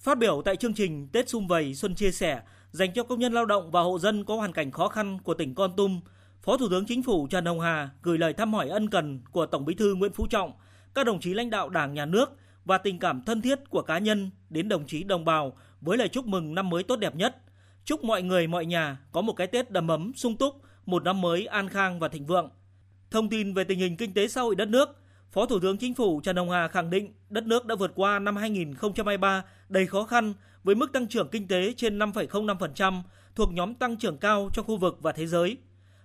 Phát biểu tại chương trình Tết Xung Vầy Xuân Chia Sẻ dành cho công nhân lao động và hộ dân có hoàn cảnh khó khăn của tỉnh Con Tum, Phó Thủ tướng Chính phủ Trần Hồng Hà gửi lời thăm hỏi ân cần của Tổng Bí thư Nguyễn Phú Trọng, các đồng chí lãnh đạo Đảng, Nhà nước và tình cảm thân thiết của cá nhân đến đồng chí đồng bào với lời chúc mừng năm mới tốt đẹp nhất. Chúc mọi người mọi nhà có một cái Tết đầm ấm, sung túc, một năm mới an khang và thịnh vượng. Thông tin về tình hình kinh tế xã hội đất nước, Phó Thủ tướng Chính phủ Trần Hồng Hà khẳng định đất nước đã vượt qua năm 2023 đầy khó khăn với mức tăng trưởng kinh tế trên 5,05%, thuộc nhóm tăng trưởng cao trong khu vực và thế giới.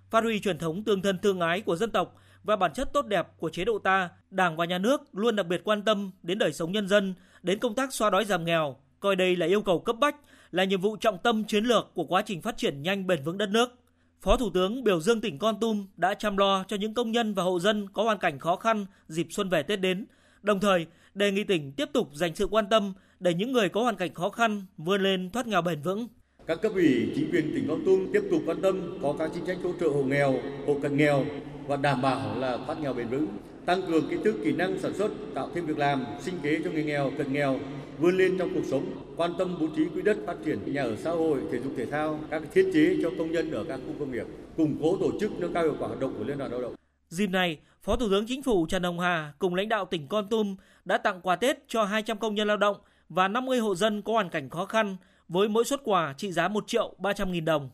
Phát huy truyền thống tương thân tương ái của dân tộc và bản chất tốt đẹp của chế độ ta, Đảng và Nhà nước luôn đặc biệt quan tâm đến đời sống nhân dân, đến công tác xóa đói giảm nghèo, coi đây là yêu cầu cấp bách, là nhiệm vụ trọng tâm chiến lược của quá trình phát triển nhanh bền vững đất nước. Phó Thủ tướng biểu dương tỉnh Con Tum đã chăm lo cho những công nhân và hộ dân có hoàn cảnh khó khăn dịp xuân về Tết đến, đồng thời đề nghị tỉnh tiếp tục dành sự quan tâm để những người có hoàn cảnh khó khăn vươn lên thoát nghèo bền vững. Các cấp ủy, chính quyền tỉnh Con Tum tiếp tục quan tâm có các chính sách hỗ trợ hộ nghèo, hộ cận nghèo và đảm bảo là thoát nghèo bền vững, tăng cường kiến thức kỹ năng sản xuất, tạo thêm việc làm, sinh kế cho người nghèo, cận nghèo, vươn lên trong cuộc sống, quan tâm bố trí quỹ đất phát triển nhà ở xã hội, thể dục thể thao, các thiết chế cho công nhân ở các khu công nghiệp, củng cố tổ chức nâng cao hiệu quả hoạt động của Liên đoàn Lao động. Dịp này, Phó Thủ tướng Chính phủ Trần Hồng Hà cùng lãnh đạo tỉnh Con Tum đã tặng quà Tết cho 200 công nhân lao động và 50 hộ dân có hoàn cảnh khó khăn với mỗi suất quà trị giá 1 triệu 300 nghìn đồng.